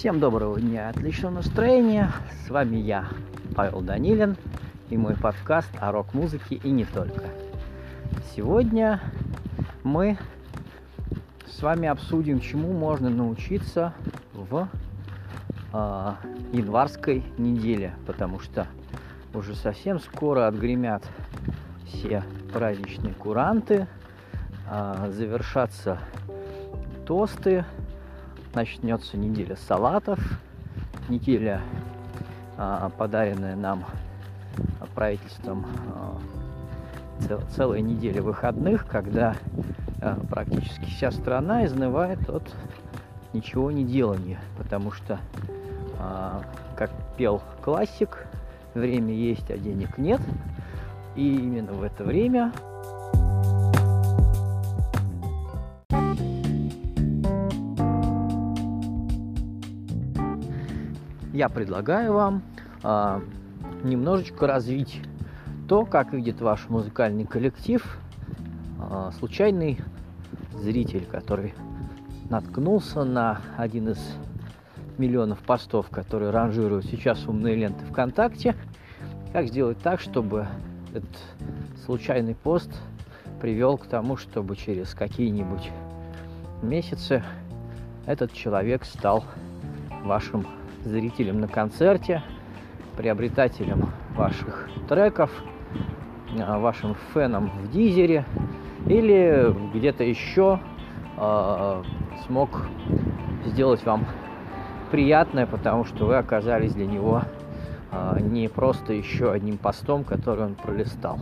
Всем доброго дня, отличного настроения. С вами я, Павел Данилин, и мой подкаст о рок-музыке и не только. Сегодня мы с вами обсудим, чему можно научиться в э, январской неделе, потому что уже совсем скоро отгремят все праздничные куранты, э, завершатся тосты, начнется неделя салатов, неделя, а, подаренная нам правительством а, целая неделя выходных, когда а, практически вся страна изнывает от ничего не делания, потому что, как пел классик, время есть, а денег нет, и именно в это время я предлагаю вам а, немножечко развить то, как видит ваш музыкальный коллектив а, случайный зритель, который наткнулся на один из миллионов постов, которые ранжируют сейчас умные ленты ВКонтакте. Как сделать так, чтобы этот случайный пост привел к тому, чтобы через какие-нибудь месяцы этот человек стал вашим зрителям на концерте, приобретателям ваших треков, а, вашим фенам в дизере или где-то еще э, смог сделать вам приятное, потому что вы оказались для него э, не просто еще одним постом, который он пролистал.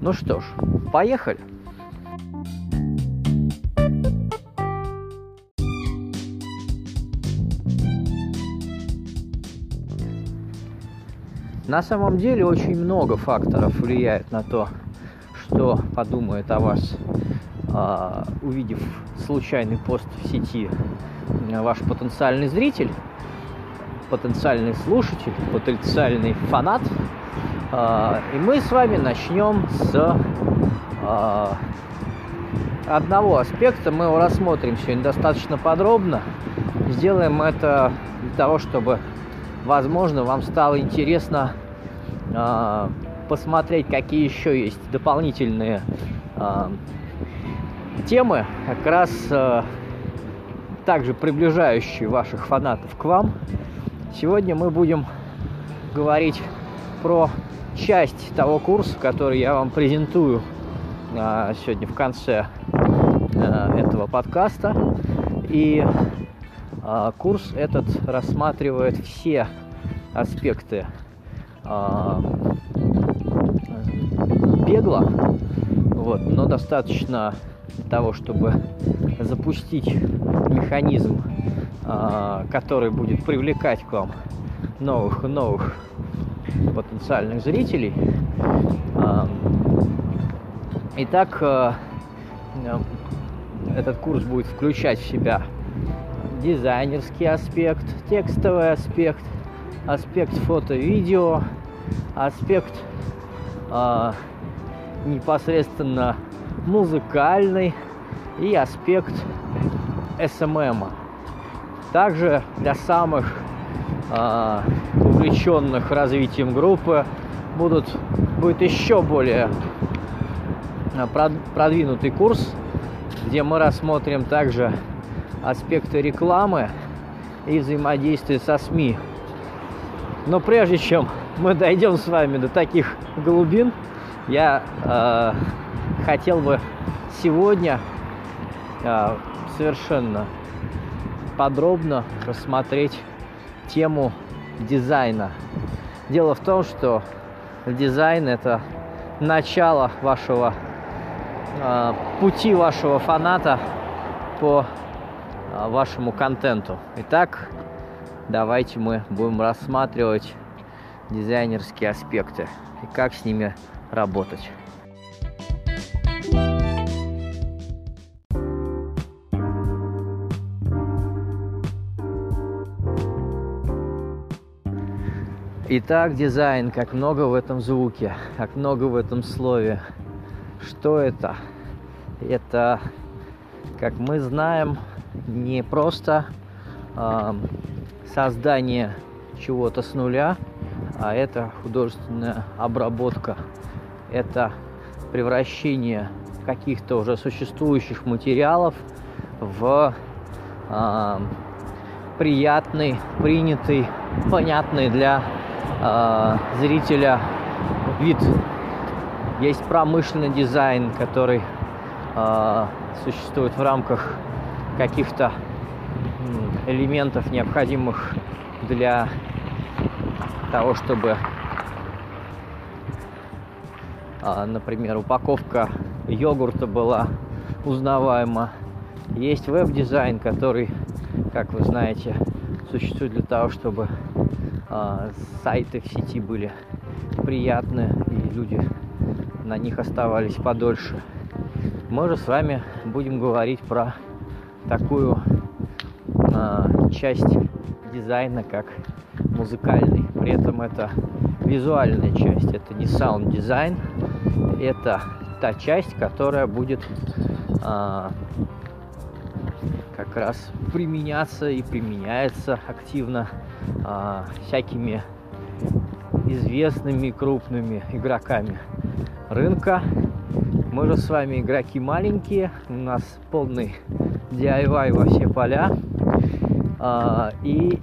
Ну что ж, поехали! На самом деле очень много факторов влияет на то, что подумает о вас, а, увидев случайный пост в сети ваш потенциальный зритель, потенциальный слушатель, потенциальный фанат. А, и мы с вами начнем с а, одного аспекта. Мы его рассмотрим сегодня достаточно подробно. Сделаем это для того, чтобы возможно, вам стало интересно э, посмотреть, какие еще есть дополнительные э, темы, как раз э, также приближающие ваших фанатов к вам. Сегодня мы будем говорить про часть того курса, который я вам презентую э, сегодня в конце э, этого подкаста. И курс этот рассматривает все аспекты а, бегла, вот, но достаточно того, чтобы запустить механизм, а, который будет привлекать к вам новых и новых потенциальных зрителей. Итак, этот курс будет включать в себя дизайнерский аспект, текстовый аспект, аспект фото-видео, аспект э, непосредственно музыкальный и аспект SMM. Также для самых э, увлеченных развитием группы будут, будет еще более продвинутый курс, где мы рассмотрим также аспекты рекламы и взаимодействия со СМИ. Но прежде чем мы дойдем с вами до таких глубин, я э, хотел бы сегодня э, совершенно подробно рассмотреть тему дизайна. Дело в том, что дизайн это начало вашего э, пути вашего фаната по вашему контенту. Итак, давайте мы будем рассматривать дизайнерские аспекты и как с ними работать. Итак, дизайн, как много в этом звуке, как много в этом слове. Что это? Это, как мы знаем, не просто э, создание чего-то с нуля, а это художественная обработка, это превращение каких-то уже существующих материалов в э, приятный, принятый, понятный для э, зрителя вид. Есть промышленный дизайн, который э, существует в рамках каких-то элементов, необходимых для того, чтобы, э, например, упаковка йогурта была узнаваема. Есть веб-дизайн, который, как вы знаете, существует для того, чтобы э, сайты в сети были приятны и люди на них оставались подольше. Мы же с вами будем говорить про такую э, часть дизайна, как музыкальный. При этом это визуальная часть, это не саунд-дизайн, это та часть, которая будет а, как раз применяться и применяется активно а, всякими известными крупными игроками рынка. Мы же с вами игроки маленькие, у нас полный DIY во все поля. А, и,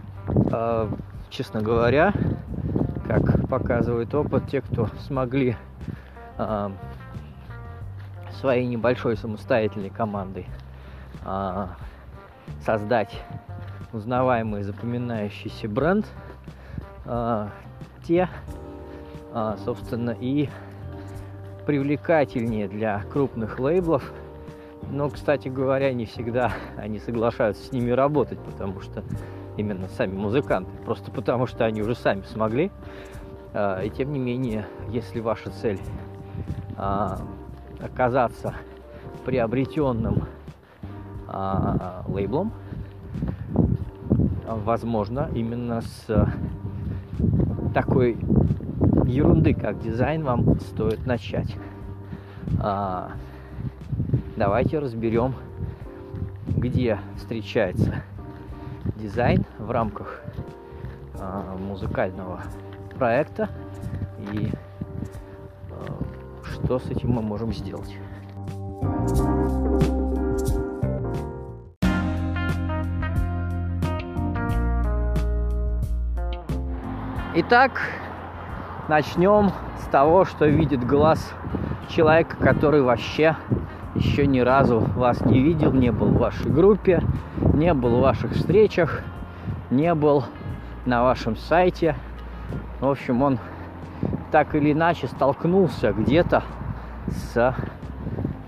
а, честно говоря, как показывает опыт, те, кто смогли а, своей небольшой самостоятельной командой создать узнаваемый, запоминающийся бренд, те, собственно, и привлекательнее для крупных лейблов. Но, кстати говоря, не всегда они соглашаются с ними работать, потому что именно сами музыканты, просто потому что они уже сами смогли. И тем не менее, если ваша цель оказаться приобретенным а, лейблом, возможно, именно с такой ерунды, как дизайн, вам стоит начать. Давайте разберем, где встречается дизайн в рамках а, музыкального проекта и что с этим мы можем сделать. Итак, начнем с того, что видит глаз человека, который вообще еще ни разу вас не видел, не был в вашей группе, не был в ваших встречах, не был на вашем сайте. В общем, он так или иначе столкнулся где-то с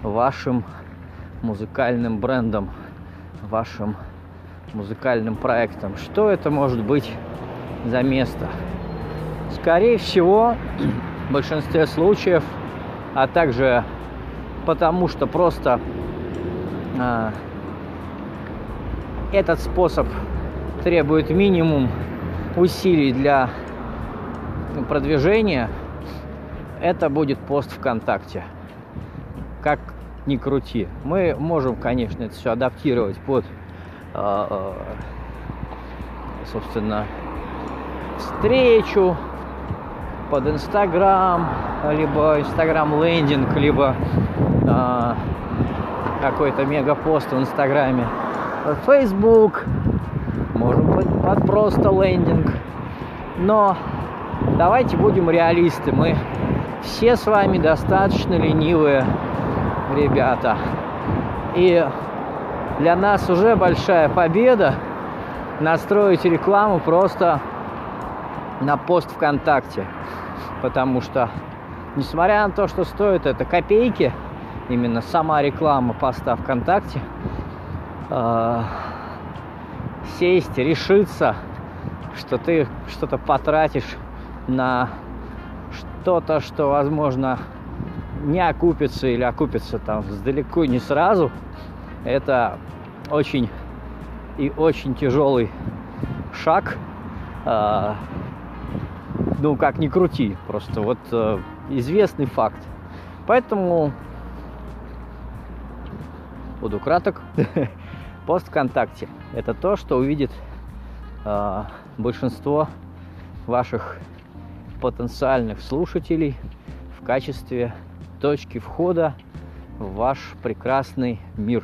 вашим музыкальным брендом, вашим музыкальным проектом. Что это может быть за место? Скорее всего, в большинстве случаев, а также потому что просто а, этот способ требует минимум усилий для продвижения, это будет пост ВКонтакте. Как ни крути. Мы можем, конечно, это все адаптировать под, а, собственно, встречу, под Инстаграм, либо Инстаграм лендинг, либо а, какой-то мегапост в Инстаграме. Facebook, можем под, под просто лендинг. Но давайте будем реалисты. Мы все с вами достаточно ленивые ребята. И для нас уже большая победа настроить рекламу просто на пост ВКонтакте. Потому что, несмотря на то, что стоит это копейки, именно сама реклама поста ВКонтакте, э, сесть, решиться, что ты что-то потратишь на что-то, что, возможно, не окупится или окупится там далеко не сразу, это очень и очень тяжелый шаг. А, ну, как ни крути, просто вот а, известный факт. Поэтому буду краток. Пост ВКонтакте – это то, что увидит э, большинство ваших потенциальных слушателей в качестве точки входа в ваш прекрасный мир,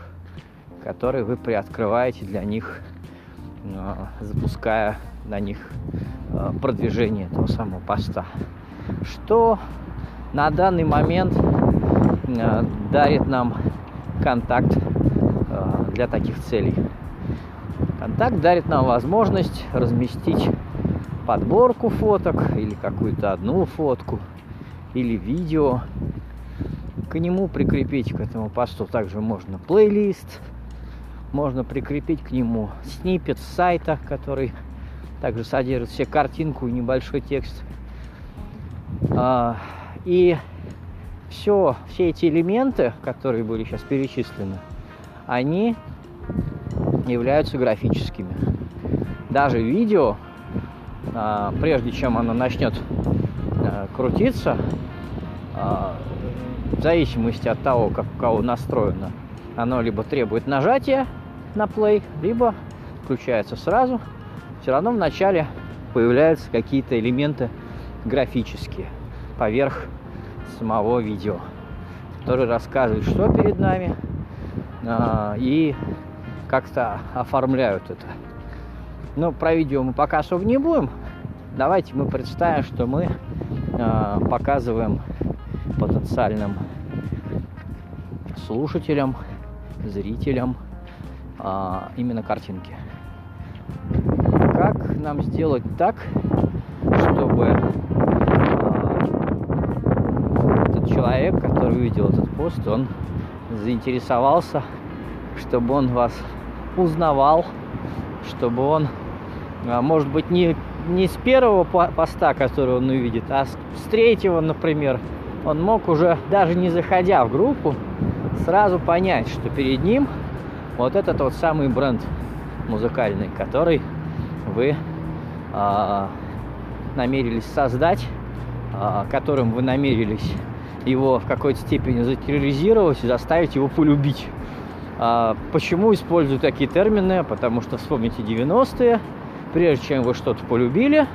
который вы приоткрываете для них, э, запуская на них э, продвижение этого самого поста. Что на данный момент э, дарит нам контакт для таких целей. Контакт дарит нам возможность разместить подборку фоток или какую-то одну фотку или видео. К нему прикрепить, к этому посту также можно плейлист, можно прикрепить к нему снипет сайта, который также содержит все картинку и небольшой текст. А, и все, все эти элементы, которые были сейчас перечислены, они являются графическими. Даже видео, а, прежде чем оно начнет а, крутиться, в зависимости от того, как у кого настроено, оно либо требует нажатия на play, либо включается сразу – все равно вначале появляются какие-то элементы графические поверх самого видео, которые рассказывают, что перед нами, а, и как-то оформляют это. Но про видео мы пока особо не будем. Давайте мы представим, что мы а, показываем потенциальным слушателям, зрителям а, именно картинки как нам сделать так, чтобы э, этот человек, который увидел этот пост, он заинтересовался, чтобы он вас узнавал, чтобы он, э, может быть, не, не с первого поста, который он увидит, а с третьего, например, он мог уже, даже не заходя в группу, сразу понять, что перед ним вот этот вот самый бренд музыкальный, который вы а, намерились создать, а, которым вы намерились его в какой-то степени затерроризировать и заставить его полюбить. А, почему использую такие термины? Потому что вспомните 90-е, прежде чем вы что-то полюбили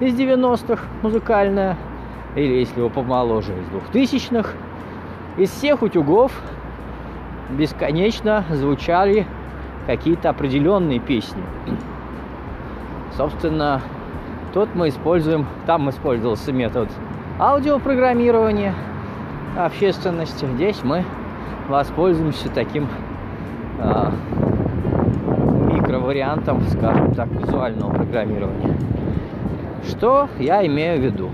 из 90-х музыкальное, или если вы помоложе из 2000-х, из всех утюгов бесконечно звучали какие-то определенные песни. Собственно, тут мы используем, там использовался метод аудиопрограммирования общественности. Здесь мы воспользуемся таким э, микровариантом, скажем так, визуального программирования. Что я имею в виду?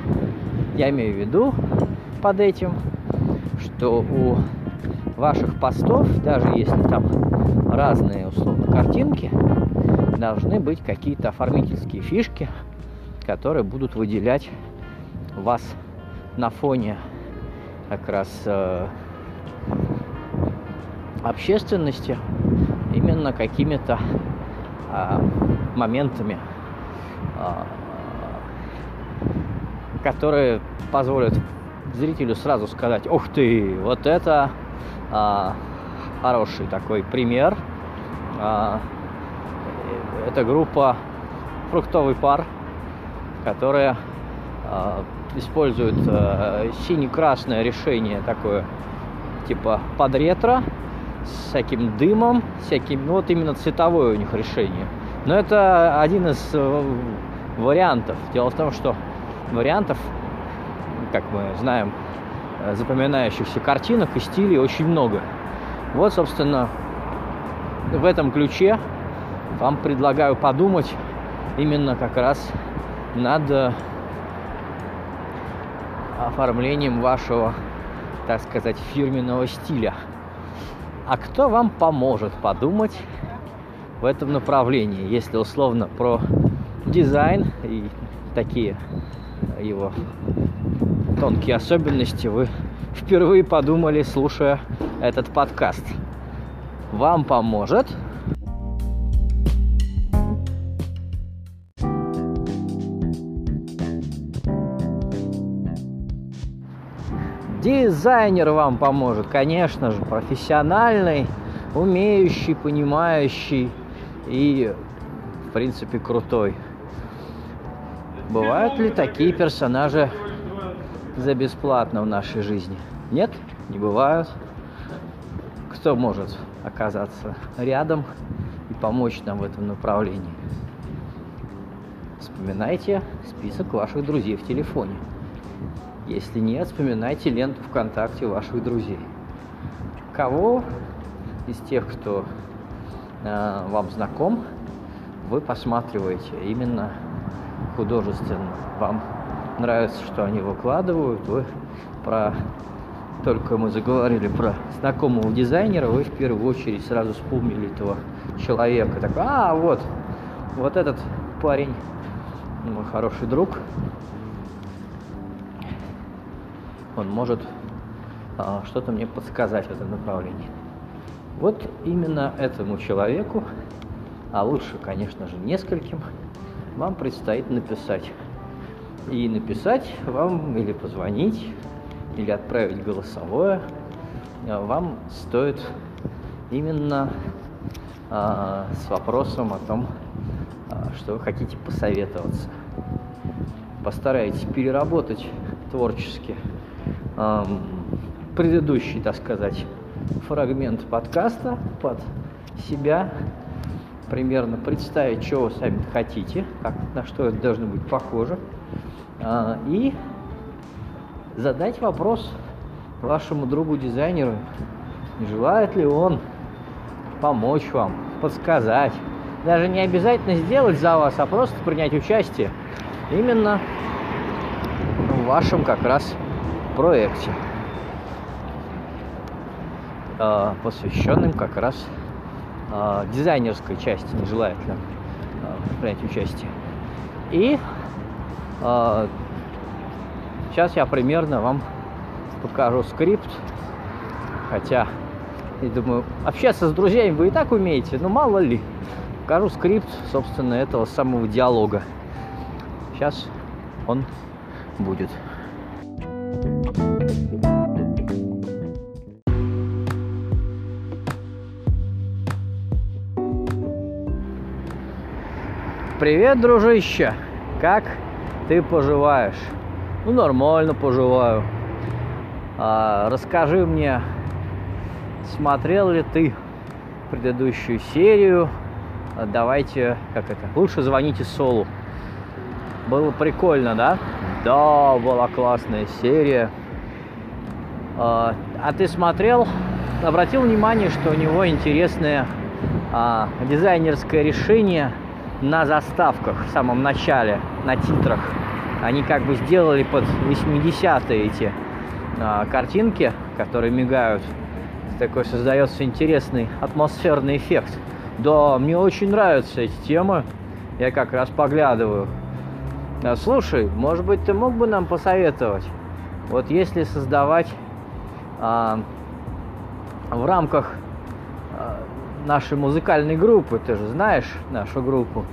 Я имею в виду под этим, что у ваших постов, даже если там разные условно картинки, должны быть какие-то оформительские фишки, которые будут выделять вас на фоне как раз э, общественности именно какими-то э, моментами, э, которые позволят зрителю сразу сказать, ух ты, вот это э, хороший такой пример э, это группа фруктовый пар, которая э, использует э, сине-красное решение такое, типа под ретро, с всяким дымом, всяким, ну вот именно цветовое у них решение. Но это один из э, вариантов. Дело в том, что вариантов, как мы знаем, э, запоминающихся картинок и стилей очень много. Вот, собственно, в этом ключе вам предлагаю подумать именно как раз над э, оформлением вашего, так сказать, фирменного стиля. А кто вам поможет подумать в этом направлении, если условно про дизайн и такие его тонкие особенности вы впервые подумали, слушая этот подкаст. Вам поможет Дизайнер вам поможет, конечно же, профессиональный, умеющий, понимающий и в принципе, крутой. Бывают ли такие персонажи за бесплатно в нашей жизни? Нет, не бывают. Кто может оказаться рядом и помочь нам в этом направлении? Вспоминайте список ваших друзей в телефоне. Если нет, вспоминайте ленту ВКонтакте ваших друзей. Кого из тех, кто э, вам знаком, вы посматриваете именно художественно. Вам нравится, что они выкладывают, вы про только мы заговорили про знакомого дизайнера, вы в первую очередь сразу вспомнили этого человека. Так, а, вот, вот этот парень, мой хороший друг, он может а, что-то мне подсказать в этом направлении. Вот именно этому человеку, а лучше, конечно же, нескольким, вам предстоит написать. И написать вам или позвонить, или отправить голосовое а, вам стоит именно а, с вопросом о том, а, что вы хотите посоветоваться. Постарайтесь переработать творчески а, предыдущий, так сказать, фрагмент подкаста под себя, примерно представить, что вы сами хотите, как, на что это должно быть похоже, а, и задать вопрос вашему другу-дизайнеру, желает ли он помочь вам, подсказать. Даже не обязательно сделать за вас, а просто принять участие именно в вашем как раз проекте, а, посвященным как раз а, дизайнерской части, не желает ли принять участие. И Сейчас я примерно вам покажу скрипт. Хотя, я думаю, общаться с друзьями вы и так умеете, но мало ли. Покажу скрипт, собственно, этого самого диалога. Сейчас он будет. Привет, дружище! Как ты поживаешь? Ну, нормально поживаю. А, расскажи мне, смотрел ли ты предыдущую серию? А, давайте, как это, лучше звоните Солу. Было прикольно, да? Да, была классная серия. А, а ты смотрел, обратил внимание, что у него интересное а, дизайнерское решение на заставках в самом начале, на титрах они как бы сделали под 80-е эти а, картинки, которые мигают. Такой создается интересный атмосферный эффект. Да, мне очень нравятся эти темы. Я как раз поглядываю. А, слушай, может быть, ты мог бы нам посоветовать? Вот если создавать а, в рамках нашей музыкальной группы, ты же знаешь нашу группу,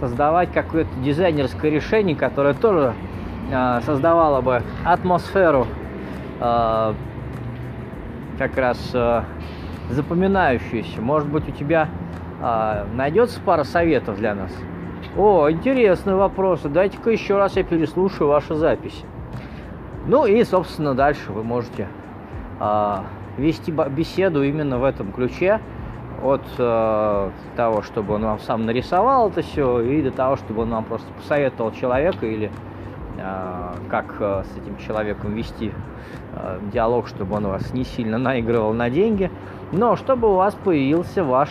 создавать какое-то дизайнерское решение, которое тоже э, создавало бы атмосферу э, как раз э, запоминающуюся. Может быть, у тебя э, найдется пара советов для нас? О, интересный вопрос. Дайте-ка еще раз я переслушаю ваши записи. Ну и, собственно, дальше вы можете э, вести беседу именно в этом ключе от э, того, чтобы он вам сам нарисовал это все, и до того, чтобы он вам просто посоветовал человека или э, как э, с этим человеком вести э, диалог, чтобы он вас не сильно наигрывал на деньги, но чтобы у вас появился ваш,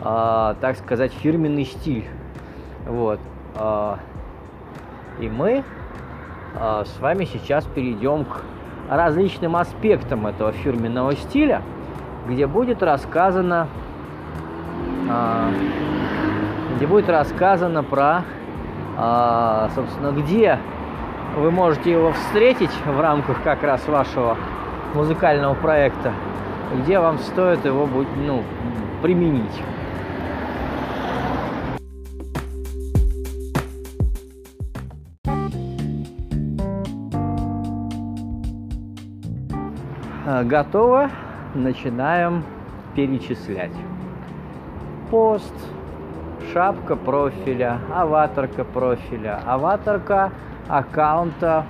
э, так сказать, фирменный стиль. Вот. Э, и мы э, с вами сейчас перейдем к различным аспектам этого фирменного стиля, где будет рассказано где будет рассказано про, а, собственно, где вы можете его встретить в рамках как раз вашего музыкального проекта, где вам стоит его будет, ну, применить. А, готово. Начинаем перечислять пост, шапка профиля, аватарка профиля, аватарка аккаунта,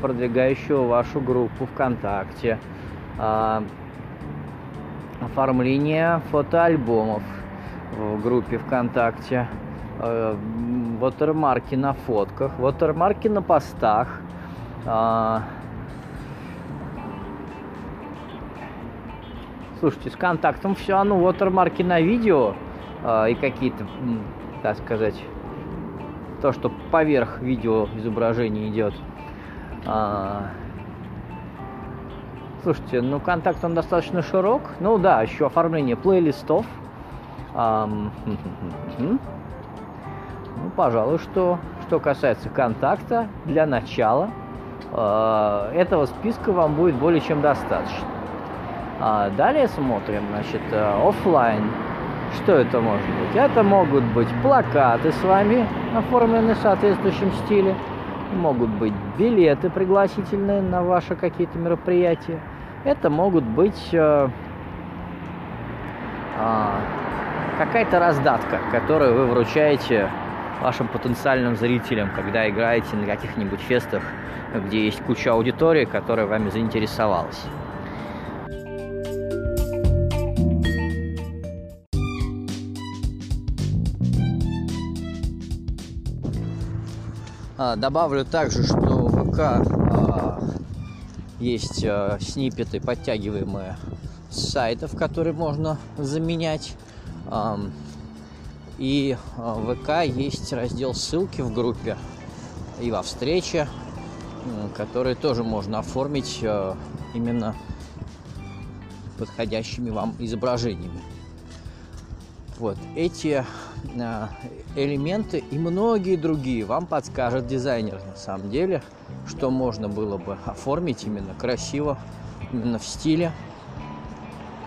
продвигающего вашу группу ВКонтакте, а, оформление фотоальбомов в группе ВКонтакте, а, watermarки на фотках, watermarки на постах, а, Слушайте, с контактом все, ну, watermarки на видео и какие-то, так сказать, то, что поверх видео изображения идет. А, слушайте, ну контакт он достаточно широк. Ну да, еще оформление плейлистов. А, ну, пожалуй, что что касается контакта, для начала э, этого списка вам будет более чем достаточно. А далее смотрим, значит, э, офлайн. Что это может быть? Это могут быть плакаты с вами, оформленные в соответствующем стиле. Могут быть билеты пригласительные на ваши какие-то мероприятия. Это могут быть э, э, какая-то раздатка, которую вы вручаете вашим потенциальным зрителям, когда играете на каких-нибудь фестах, где есть куча аудитории, которая вами заинтересовалась. Добавлю также, что в ВК а, есть а, снипеты, подтягиваемые сайтов, которые можно заменять. И в ВК есть раздел ссылки в группе и во встрече, которые тоже можно оформить именно подходящими вам изображениями. Вот эти а, элементы и многие другие вам подскажет дизайнер на самом деле, что можно было бы оформить именно красиво, именно в стиле,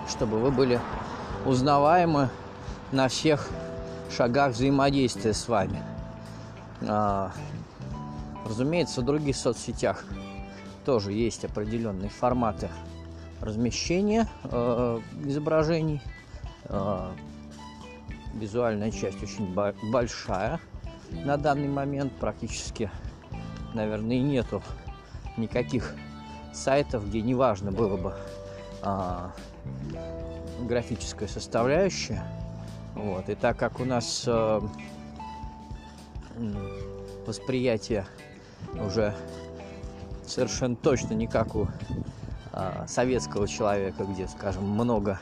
чтобы вы были узнаваемы на всех шагах взаимодействия с вами. А, разумеется, в других соцсетях тоже есть определенные форматы размещения э, изображений. Э, визуальная часть очень большая на данный момент. Практически, наверное, нету никаких сайтов, где не важно было бы а, графическая составляющая. Вот. И так как у нас а, восприятие уже совершенно точно не как у а, советского человека, где, скажем, много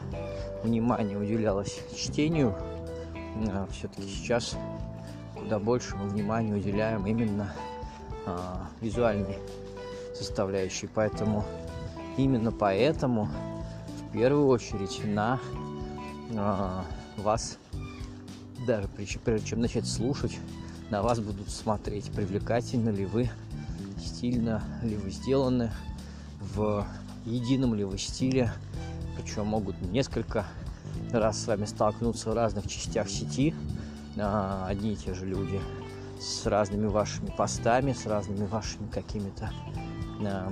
внимания уделялось чтению, все-таки сейчас куда больше мы внимания уделяем именно а, визуальной составляющей. Поэтому именно поэтому в первую очередь на а, вас, даже прежде чем начать слушать, на вас будут смотреть, привлекательно ли вы, стильно ли вы сделаны, в едином ли вы стиле, причем могут несколько раз с вами столкнуться в разных частях сети а, одни и те же люди с разными вашими постами, с разными вашими какими-то а,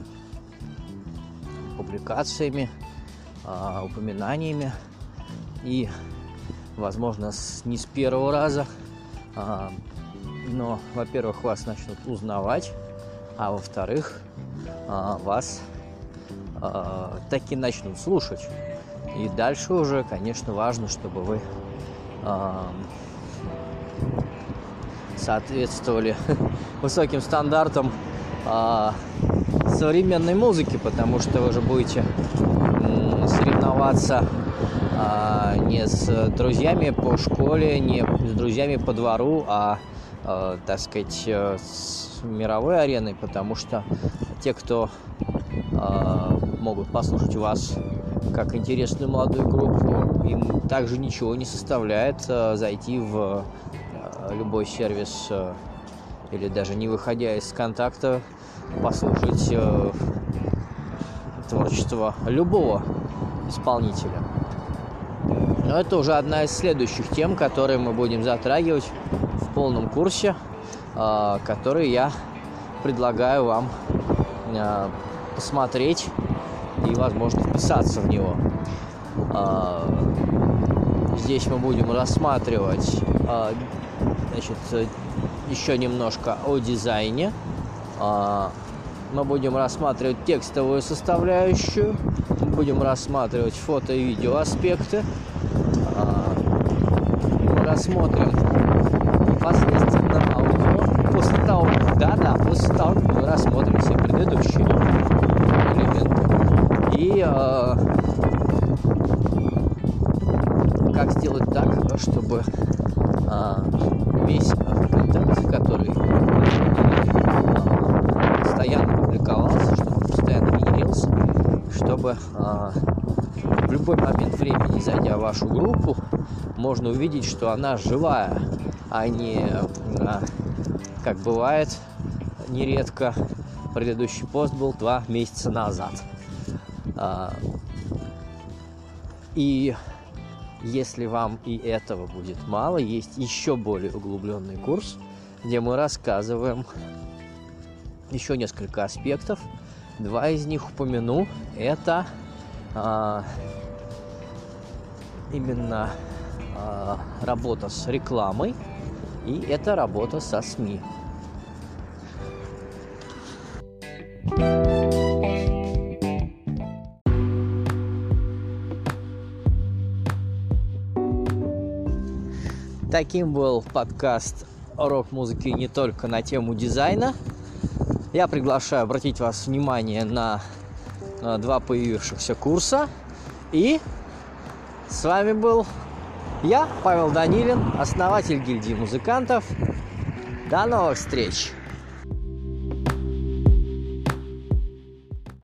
публикациями, а, упоминаниями и, возможно, не с первого раза, но, во-первых, вас начнут узнавать, а во-вторых, вас таки начнут слушать. И дальше уже, конечно, важно, чтобы вы э, соответствовали высоким стандартам э, современной музыки, потому что вы же будете соревноваться э, не с друзьями по школе, не с друзьями по двору, а, э, так сказать, э, с мировой ареной, потому что те, кто э, могут послушать вас как интересную молодую группу. Им также ничего не составляет э, зайти в э, любой сервис э, или даже не выходя из контакта послушать творчество любого исполнителя. Но это уже одна из следующих тем, которые мы будем затрагивать в полном курсе, который я предлагаю вам посмотреть и, возможно, вписаться в него. А, Здесь мы будем рассматривать а, значит, еще немножко о дизайне. А, мы будем рассматривать текстовую составляющую, будем рассматривать фото и видео аспекты. Мы рассмотрим непосредственно аудио. После того, да, да, после того, мы рассмотрим все предыдущие элементы. И как сделать так, чтобы а, весь контент, который а, постоянно публиковался, чтобы постоянно генерился, чтобы а, в любой момент времени, зайдя в вашу группу, можно увидеть, что она живая, а не как бывает нередко. Предыдущий пост был два месяца назад. А, и если вам и этого будет мало, есть еще более углубленный курс, где мы рассказываем еще несколько аспектов. Два из них упомяну. Это а, именно а, работа с рекламой и это работа со СМИ. Таким был подкаст рок-музыки не только на тему дизайна. Я приглашаю обратить вас внимание на, на два появившихся курса. И с вами был я, Павел Данилин, основатель гильдии музыкантов. До новых встреч!